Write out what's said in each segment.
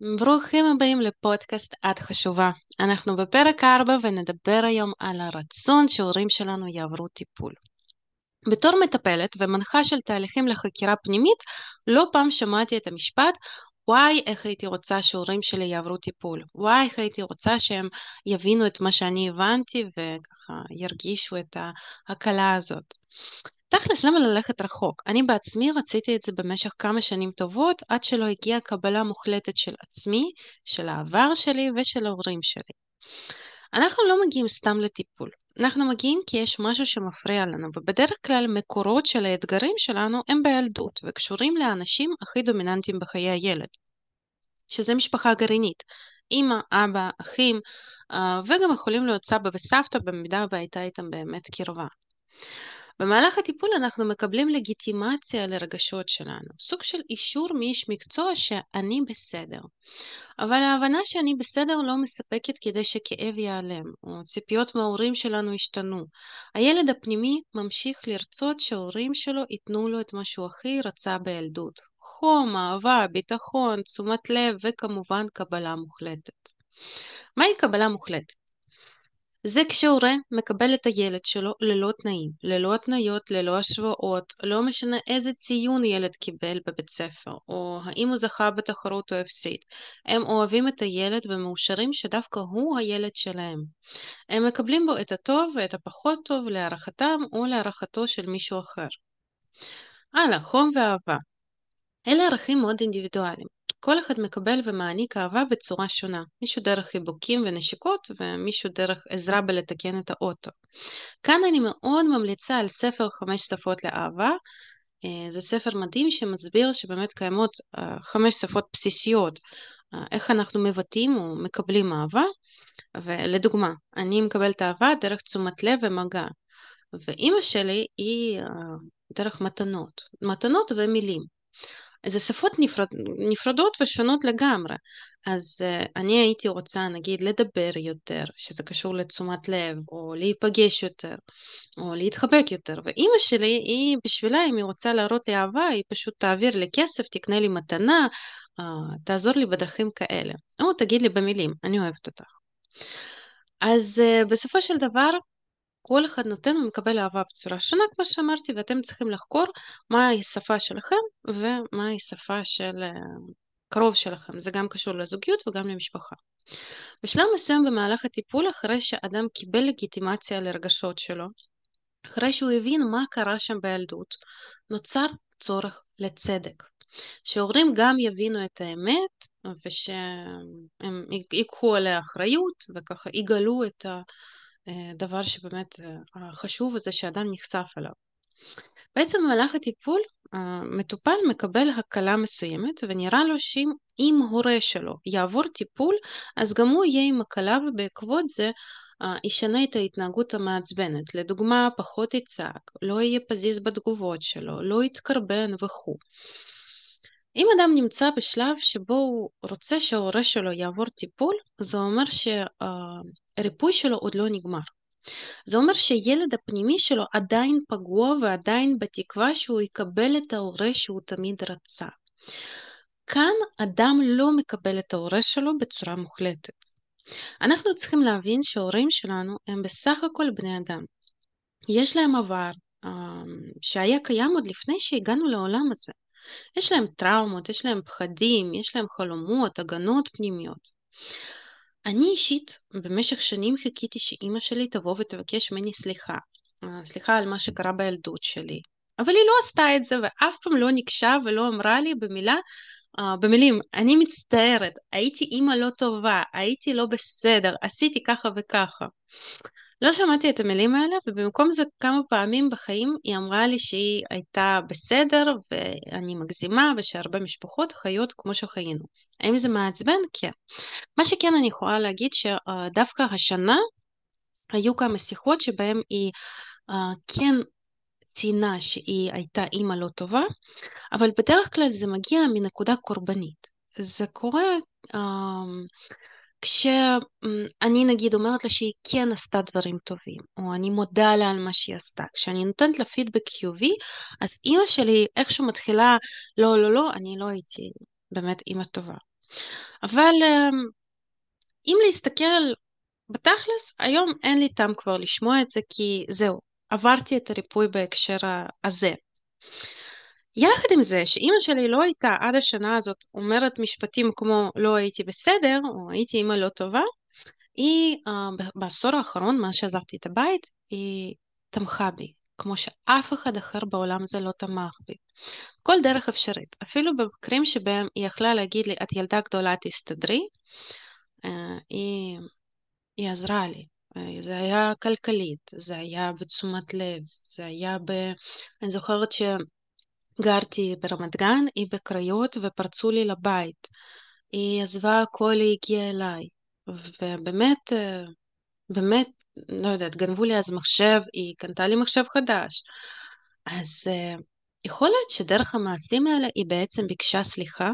ברוכים הבאים לפודקאסט את חשובה. אנחנו בפרק 4 ונדבר היום על הרצון שההורים שלנו יעברו טיפול. בתור מטפלת ומנחה של תהליכים לחקירה פנימית, לא פעם שמעתי את המשפט וואי, איך הייתי רוצה שההורים שלי יעברו טיפול. וואי, איך הייתי רוצה שהם יבינו את מה שאני הבנתי וככה ירגישו את ההקלה הזאת. תכלס, למה ללכת רחוק? אני בעצמי רציתי את זה במשך כמה שנים טובות, עד שלא הגיעה קבלה מוחלטת של עצמי, של העבר שלי ושל ההורים שלי. אנחנו לא מגיעים סתם לטיפול, אנחנו מגיעים כי יש משהו שמפריע לנו, ובדרך כלל מקורות של האתגרים שלנו הם בילדות, וקשורים לאנשים הכי דומיננטיים בחיי הילד, שזה משפחה גרעינית, אמא, אבא, אחים, אה, וגם יכולים להיות סבא וסבתא במידה והייתה איתם באמת קרבה. במהלך הטיפול אנחנו מקבלים לגיטימציה לרגשות שלנו, סוג של אישור מאיש מקצוע שאני בסדר. אבל ההבנה שאני בסדר לא מספקת כדי שכאב ייעלם, או ציפיות מההורים שלנו ישתנו. הילד הפנימי ממשיך לרצות שההורים שלו ייתנו לו את מה שהוא הכי רצה בילדות. חום, אהבה, ביטחון, תשומת לב וכמובן קבלה מוחלטת. מהי קבלה מוחלטת? זה כשהורה מקבל את הילד שלו ללא תנאים, ללא התניות, ללא השוואות, לא משנה איזה ציון ילד קיבל בבית ספר, או האם הוא זכה בתחרות או הפסיד. הם אוהבים את הילד ומאושרים שדווקא הוא הילד שלהם. הם מקבלים בו את הטוב ואת הפחות טוב להערכתם או להערכתו של מישהו אחר. הלאה, חום ואהבה. אלה ערכים מאוד אינדיבידואליים. כל אחד מקבל ומעניק אהבה בצורה שונה, מישהו דרך חיבוקים ונשיקות ומישהו דרך עזרה בלתקן את האוטו. כאן אני מאוד ממליצה על ספר חמש שפות לאהבה, אה, זה ספר מדהים שמסביר שבאמת קיימות אה, חמש שפות בסיסיות, אה, איך אנחנו מבטאים או מקבלים אהבה, ולדוגמה, אני מקבלת אהבה דרך תשומת לב ומגע, ואימא שלי היא דרך מתנות, מתנות ומילים. זה שפות נפרד, נפרדות ושונות לגמרי. אז uh, אני הייתי רוצה נגיד לדבר יותר, שזה קשור לתשומת לב, או להיפגש יותר, או להתחבק יותר. ואימא שלי, היא בשבילה, אם היא רוצה להראות לי אהבה, היא פשוט תעביר לי כסף, תקנה לי מתנה, uh, תעזור לי בדרכים כאלה. או תגיד לי במילים, אני אוהבת אותך. אז uh, בסופו של דבר, כל אחד נותן ומקבל אהבה בצורה שונה, כמו שאמרתי, ואתם צריכים לחקור מהי השפה שלכם ומהי השפה של אה, קרוב שלכם. זה גם קשור לזוגיות וגם למשפחה. בשלב מסוים במהלך הטיפול, אחרי שאדם קיבל לגיטימציה לרגשות שלו, אחרי שהוא הבין מה קרה שם בילדות, נוצר צורך לצדק. שהורים גם יבינו את האמת ושהם ייקחו עליה אחריות וככה יגלו את דבר שבאמת החשוב הזה שאדם נחשף אליו. בעצם במהלך הטיפול המטופל מקבל הקלה מסוימת ונראה לו שאם הורה שלו יעבור טיפול אז גם הוא יהיה עם הקלה ובעקבות זה ישנה את ההתנהגות המעצבנת. לדוגמה, פחות יצעק, לא יהיה פזיז בתגובות שלו, לא יתקרבן וכו'. אם אדם נמצא בשלב שבו הוא רוצה שההורה שלו יעבור טיפול, זה אומר שהריפוי שלו עוד לא נגמר. זה אומר שהילד הפנימי שלו עדיין פגוע ועדיין בתקווה שהוא יקבל את ההורה שהוא תמיד רצה. כאן אדם לא מקבל את ההורה שלו בצורה מוחלטת. אנחנו צריכים להבין שההורים שלנו הם בסך הכל בני אדם. יש להם עבר שהיה קיים עוד לפני שהגענו לעולם הזה. יש להם טראומות, יש להם פחדים, יש להם חלומות, הגנות פנימיות. אני אישית במשך שנים חיכיתי שאימא שלי תבוא ותבקש ממני סליחה. אה, סליחה על מה שקרה בילדות שלי. אבל היא לא עשתה את זה ואף פעם לא ניגשה ולא אמרה לי במילה, uh, במילים, אני מצטערת, הייתי אימא לא טובה, הייתי לא בסדר, עשיתי ככה וככה. לא שמעתי את המילים האלה, ובמקום זה כמה פעמים בחיים היא אמרה לי שהיא הייתה בסדר ואני מגזימה ושהרבה משפחות חיות כמו שחיינו. האם זה מעצבן? כן. מה שכן אני יכולה להגיד שדווקא השנה היו כמה שיחות שבהן היא כן ציינה שהיא הייתה אימא לא טובה, אבל בדרך כלל זה מגיע מנקודה קורבנית. זה קורה כשאני נגיד אומרת לה שהיא כן עשתה דברים טובים, או אני מודה לה על מה שהיא עשתה, כשאני נותנת לה פידבק חיובי, אז אימא שלי איכשהו מתחילה, לא, לא, לא, אני לא הייתי באמת אימא טובה. אבל אמ, אם להסתכל בתכלס, היום אין לי טעם כבר לשמוע את זה, כי זהו, עברתי את הריפוי בהקשר הזה. יחד עם זה, שאימא שלי לא הייתה עד השנה הזאת אומרת משפטים כמו לא הייתי בסדר, או הייתי אימא לא טובה, היא uh, בעשור האחרון, מאז שעזבתי את הבית, היא תמכה בי, כמו שאף אחד אחר בעולם הזה לא תמך בי. כל דרך אפשרית, אפילו במקרים שבהם היא יכלה להגיד לי, את ילדה גדולה, תסתדרי, uh, היא, היא עזרה לי. Uh, זה היה כלכלית, זה היה בתשומת לב, זה היה ב... אני זוכרת שגרתי ברמת גן, היא בקריות ופרצו לי לבית. היא עזבה הכל, היא הגיעה אליי. ובאמת, באמת, לא יודעת, גנבו לי אז מחשב, היא קנתה לי מחשב חדש. אז יכול להיות שדרך המעשים האלה היא בעצם ביקשה סליחה?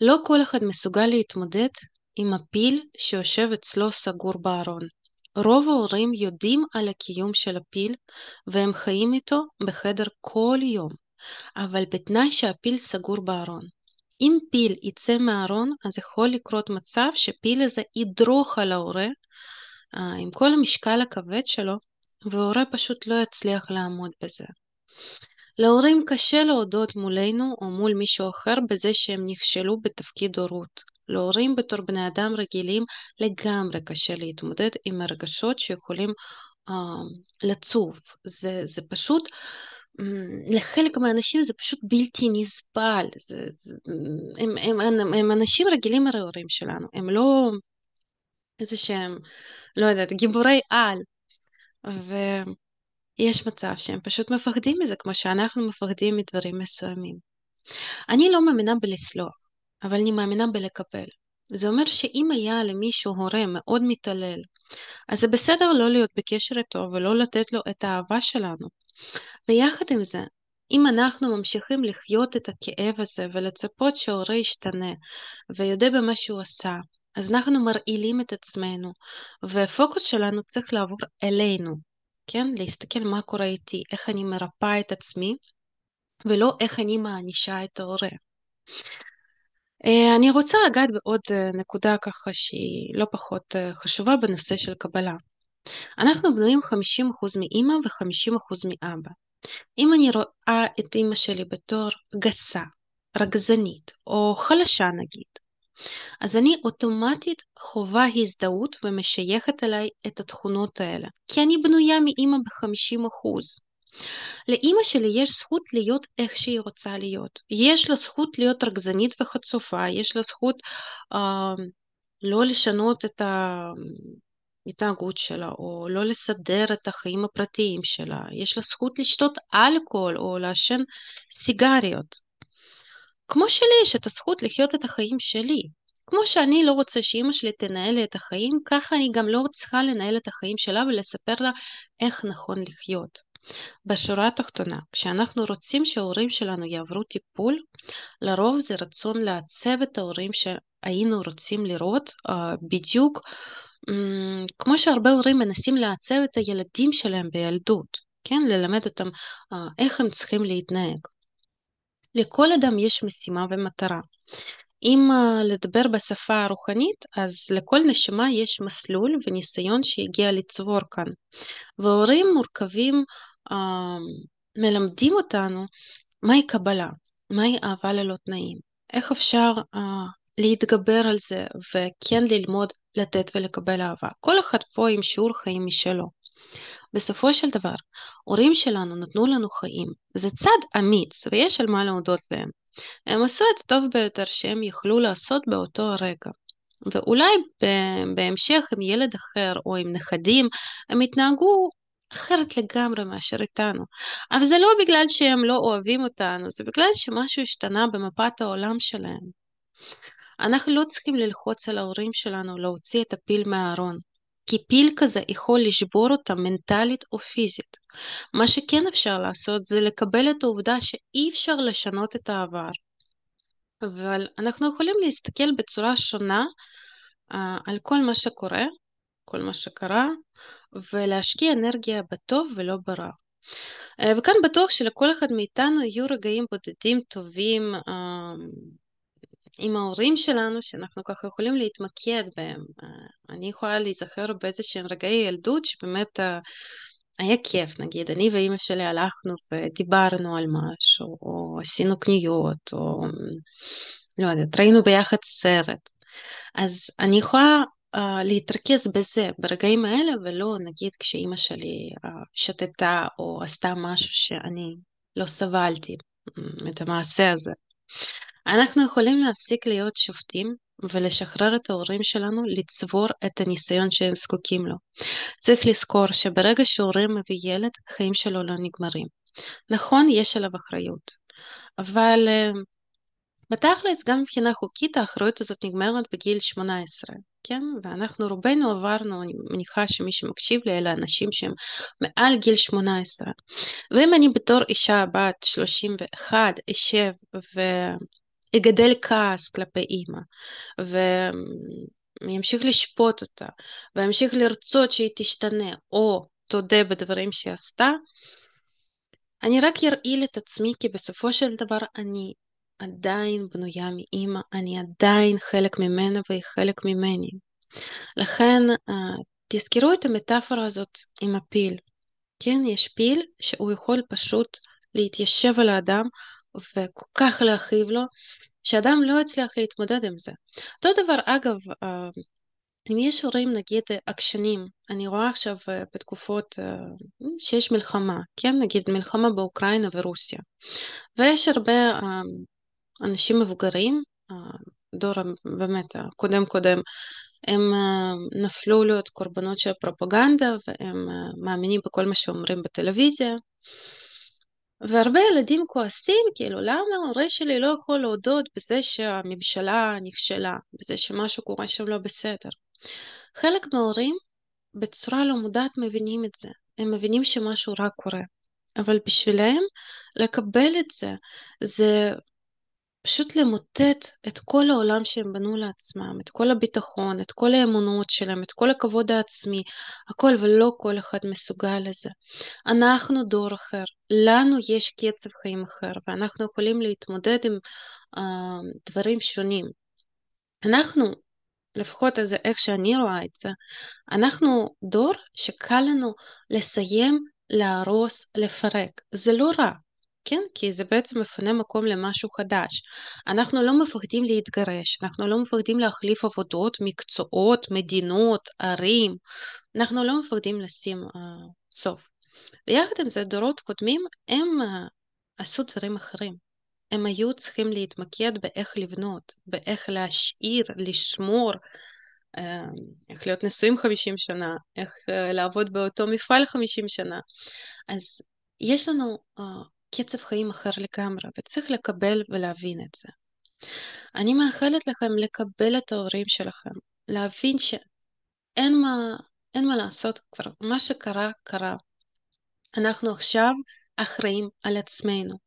לא כל אחד מסוגל להתמודד עם הפיל שיושב אצלו סגור בארון. רוב ההורים יודעים על הקיום של הפיל והם חיים איתו בחדר כל יום, אבל בתנאי שהפיל סגור בארון. אם פיל יצא מהארון, אז יכול לקרות מצב שפיל הזה ידרוך על ההורה אה, עם כל המשקל הכבד שלו, וההורה פשוט לא יצליח לעמוד בזה. להורים קשה להודות מולנו או מול מישהו אחר בזה שהם נכשלו בתפקיד הורות. להורים בתור בני אדם רגילים לגמרי קשה להתמודד עם הרגשות שיכולים uh, לצוף. זה, זה פשוט לחלק מהאנשים זה פשוט בלתי נסבל. זה, זה, הם, הם, הם, הם אנשים רגילים הרי ההורים שלנו, הם לא איזה שהם, לא יודעת, גיבורי על. ויש מצב שהם פשוט מפחדים מזה, כמו שאנחנו מפחדים מדברים מסוימים. אני לא מאמינה בלסלוח, אבל אני מאמינה בלקבל. זה אומר שאם היה למישהו הורה מאוד מתעלל, אז זה בסדר לא להיות בקשר איתו ולא לתת לו את האהבה שלנו. ויחד עם זה, אם אנחנו ממשיכים לחיות את הכאב הזה ולצפות שההורה ישתנה ויודה במה שהוא עשה, אז אנחנו מרעילים את עצמנו, והפוקוס שלנו צריך לעבור אלינו, כן? להסתכל מה קורה איתי, איך אני מרפאה את עצמי, ולא איך אני מענישה את ההורה. אה, אני רוצה לגעת בעוד אה, נקודה ככה שהיא לא פחות אה, חשובה בנושא של קבלה. אנחנו בנויים 50% מאימא ו-50% מאבא. אם אני רואה את אימא שלי בתור גסה, רגזנית או חלשה נגיד, אז אני אוטומטית חווה הזדהות ומשייכת אליי את התכונות האלה, כי אני בנויה מאימא ב-50%. לאימא שלי יש זכות להיות איך שהיא רוצה להיות. יש לה זכות להיות רגזנית וחצופה, יש לה זכות אה, לא לשנות את ההתנהגות שלה, או לא לסדר את החיים הפרטיים שלה. יש לה זכות לשתות אלכוהול או לעשן סיגריות. כמו שלי יש את הזכות לחיות את החיים שלי. כמו שאני לא רוצה שאימא שלי תנהל לי את החיים, ככה אני גם לא צריכה לנהל את החיים שלה ולספר לה איך נכון לחיות. בשורה התחתונה, כשאנחנו רוצים שההורים שלנו יעברו טיפול, לרוב זה רצון לעצב את ההורים שהיינו רוצים לראות uh, בדיוק um, כמו שהרבה הורים מנסים לעצב את הילדים שלהם בילדות, כן? ללמד אותם uh, איך הם צריכים להתנהג. לכל אדם יש משימה ומטרה. אם uh, לדבר בשפה הרוחנית, אז לכל נשמה יש מסלול וניסיון שהגיע לצבור כאן. והורים מורכבים מלמדים אותנו מהי קבלה, מהי אהבה ללא תנאים, איך אפשר uh, להתגבר על זה וכן ללמוד לתת ולקבל אהבה. כל אחד פה עם שיעור חיים משלו. בסופו של דבר, הורים שלנו נתנו לנו חיים. זה צד אמיץ ויש על מה להודות להם. הם עשו את הטוב ביותר שהם יכלו לעשות באותו הרגע. ואולי בהמשך עם ילד אחר או עם נכדים הם יתנהגו אחרת לגמרי מאשר איתנו. אבל זה לא בגלל שהם לא אוהבים אותנו, זה בגלל שמשהו השתנה במפת העולם שלהם. אנחנו לא צריכים ללחוץ על ההורים שלנו להוציא את הפיל מהארון, כי פיל כזה יכול לשבור אותם מנטלית או פיזית. מה שכן אפשר לעשות זה לקבל את העובדה שאי אפשר לשנות את העבר. אבל אנחנו יכולים להסתכל בצורה שונה uh, על כל מה שקורה, כל מה שקרה, ולהשקיע אנרגיה בטוב ולא ברע. אה, וכאן בטוח שלכל אחד מאיתנו יהיו רגעים בודדים טובים אה, עם ההורים שלנו, שאנחנו ככה יכולים להתמקד בהם. אני יכולה להיזכר באיזה שהם רגעי ילדות שבאמת היה כיף, נגיד, אני ואימא שלי הלכנו ודיברנו על משהו, או עשינו קניות, או לא יודעת, ראינו ביחד סרט. אז אני יכולה להתרכז בזה, ברגעים האלה, ולא נגיד כשאימא שלי שתתה או עשתה משהו שאני לא סבלתי את המעשה הזה. אנחנו יכולים להפסיק להיות שופטים ולשחרר את ההורים שלנו לצבור את הניסיון שהם זקוקים לו. צריך לזכור שברגע שהורים מביא ילד, החיים שלו לא נגמרים. נכון, יש עליו אחריות, אבל בתכלס, גם מבחינה חוקית האחריות הזאת נגמרת בגיל 18, כן? ואנחנו רובנו עברנו, אני מניחה שמי שמקשיב לי אלה אנשים שהם מעל גיל 18. ואם אני בתור אישה בת 31 אשב ואגדל כעס כלפי אימא, וימשיך לשפוט אותה, וימשיך לרצות שהיא תשתנה, או תודה בדברים שהיא עשתה, אני רק ארעיל את עצמי כי בסופו של דבר אני עדיין בנויה מאימא, אני עדיין חלק ממנה והיא חלק ממני. לכן תזכרו את המטאפורה הזאת עם הפיל. כן, יש פיל שהוא יכול פשוט להתיישב על האדם וכל כך להכאיב לו, שאדם לא יצליח להתמודד עם זה. אותו דבר, אגב, אם יש הורים נגיד עקשנים, אני רואה עכשיו בתקופות שיש מלחמה, כן, נגיד מלחמה באוקראינה ורוסיה, ויש הרבה אנשים מבוגרים, הדור באמת הקודם קודם, הם נפלו להיות קורבנות של פרופגנדה והם מאמינים בכל מה שאומרים בטלוויזיה. והרבה ילדים כועסים, כאילו, למה ההורה שלי לא יכול להודות בזה שהממשלה נכשלה, בזה שמשהו קורה שם לא בסדר. חלק מההורים בצורה לא מודעת מבינים את זה, הם מבינים שמשהו רע קורה, אבל בשבילם לקבל את זה, זה פשוט למוטט את כל העולם שהם בנו לעצמם, את כל הביטחון, את כל האמונות שלהם, את כל הכבוד העצמי, הכל, ולא כל אחד מסוגל לזה. אנחנו דור אחר, לנו יש קצב חיים אחר, ואנחנו יכולים להתמודד עם uh, דברים שונים. אנחנו, לפחות זה איך שאני רואה את זה, אנחנו דור שקל לנו לסיים, להרוס, לפרק. זה לא רע, כן? כי זה בעצם מפנה מקום למשהו חדש. אנחנו לא מפחדים להתגרש, אנחנו לא מפחדים להחליף עבודות, מקצועות, מדינות, ערים, אנחנו לא מפחדים לשים uh, סוף. ויחד עם זה, דורות קודמים, הם uh, עשו דברים אחרים. הם היו צריכים להתמקד באיך לבנות, באיך להשאיר, לשמור, uh, איך להיות נשואים 50 שנה, איך לעבוד באותו מפעל 50 שנה. אז יש לנו קצב חיים אחר לגמרי, וצריך לקבל ולהבין את זה. אני מאחלת לכם לקבל את ההורים שלכם, להבין שאין מה, אין מה לעשות כבר, מה שקרה, קרה. אנחנו עכשיו אחראים על עצמנו.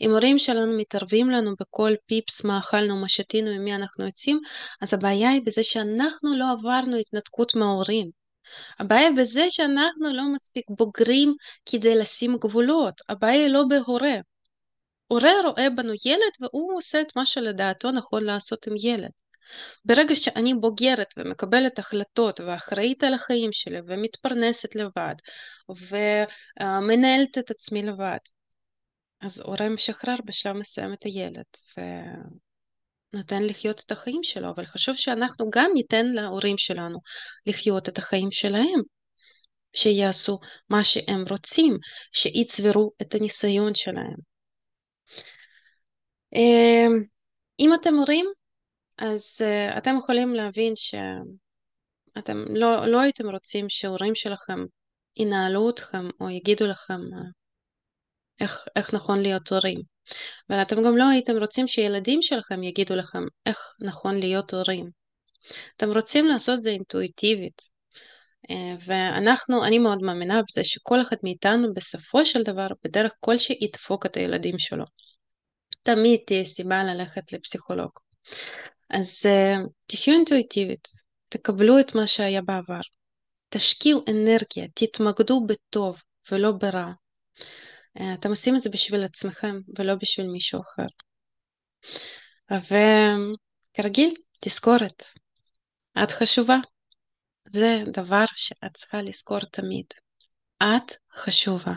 אם הורים שלנו מתערבים לנו בכל פיפס, מה אכלנו, מה שתינו, עם מי אנחנו יוצאים, אז הבעיה היא בזה שאנחנו לא עברנו התנתקות מההורים. הבעיה בזה שאנחנו לא מספיק בוגרים כדי לשים גבולות, הבעיה היא לא בהורה. הורה רואה בנו ילד והוא עושה את מה שלדעתו נכון לעשות עם ילד. ברגע שאני בוגרת ומקבלת החלטות ואחראית על החיים שלי ומתפרנסת לבד ומנהלת את עצמי לבד, אז הורה משחרר בשלב מסוים את הילד נותן לחיות את החיים שלו, אבל חשוב שאנחנו גם ניתן להורים שלנו לחיות את החיים שלהם, שיעשו מה שהם רוצים, שיצברו את הניסיון שלהם. אמ, אם אתם הורים, אז uh, אתם יכולים להבין שאתם לא, לא הייתם רוצים שההורים שלכם ינהלו אתכם או יגידו לכם uh, איך, איך נכון להיות הורים. ואתם גם לא הייתם רוצים שילדים שלכם יגידו לכם איך נכון להיות הורים. אתם רוצים לעשות זה אינטואיטיבית. אה, ואנחנו, אני מאוד מאמינה בזה שכל אחד מאיתנו בסופו של דבר בדרך כלשהי ידפוק את הילדים שלו. תמיד תהיה סיבה ללכת לפסיכולוג. אז uh, תחיו אינטואיטיבית, תקבלו את מה שהיה בעבר, תשקיעו אנרגיה, תתמקדו בטוב ולא ברע, אתם עושים את זה בשביל עצמכם ולא בשביל מישהו אחר. כרגיל, תזכורת. את חשובה. זה דבר שאת צריכה לזכור תמיד. את חשובה.